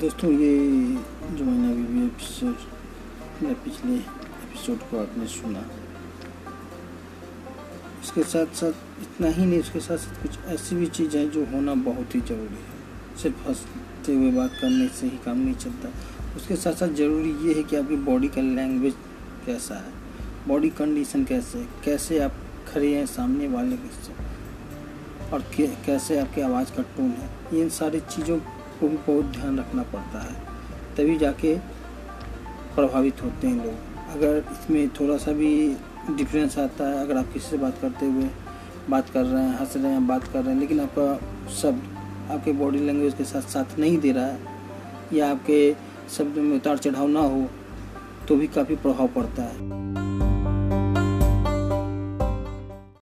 दोस्तों, ये जो मैंने अभी भी एपिसोड या पिछले एपिसोड को आपने सुना इसके साथ साथ इतना ही नहीं, उसके साथ साथ कुछ ऐसी भी चीज़ है जो होना बहुत ही ज़रूरी है। सिर्फ़ हँसते हुए बात करने से ही काम नहीं चलता। उसके साथ साथ ज़रूरी ये है कि आपकी बॉडी का लैंग्वेज कैसा है? बॉडी कंडीशन कैसे है? कैसे आप खड़े हैं सामने वाले के और कैसे आपकी आवाज़ का टोन है? इन सारी चीज़ों को भी बहुत ध्यान रखना पड़ता है, तभी जाके प्रभावित होते हैं लोग। अगर इसमें थोड़ा सा भी डिफरेंस आता है, अगर आप किसी से बात करते हुए बात कर रहे हैं, हंस रहे हैं, बात कर रहे हैं, लेकिन आपका शब्द आपके बॉडी लैंग्वेज के साथ साथ नहीं दे रहा है, या आपके शब्द में उतार चढ़ाव ना हो तो भी काफ़ी प्रभाव पड़ता है।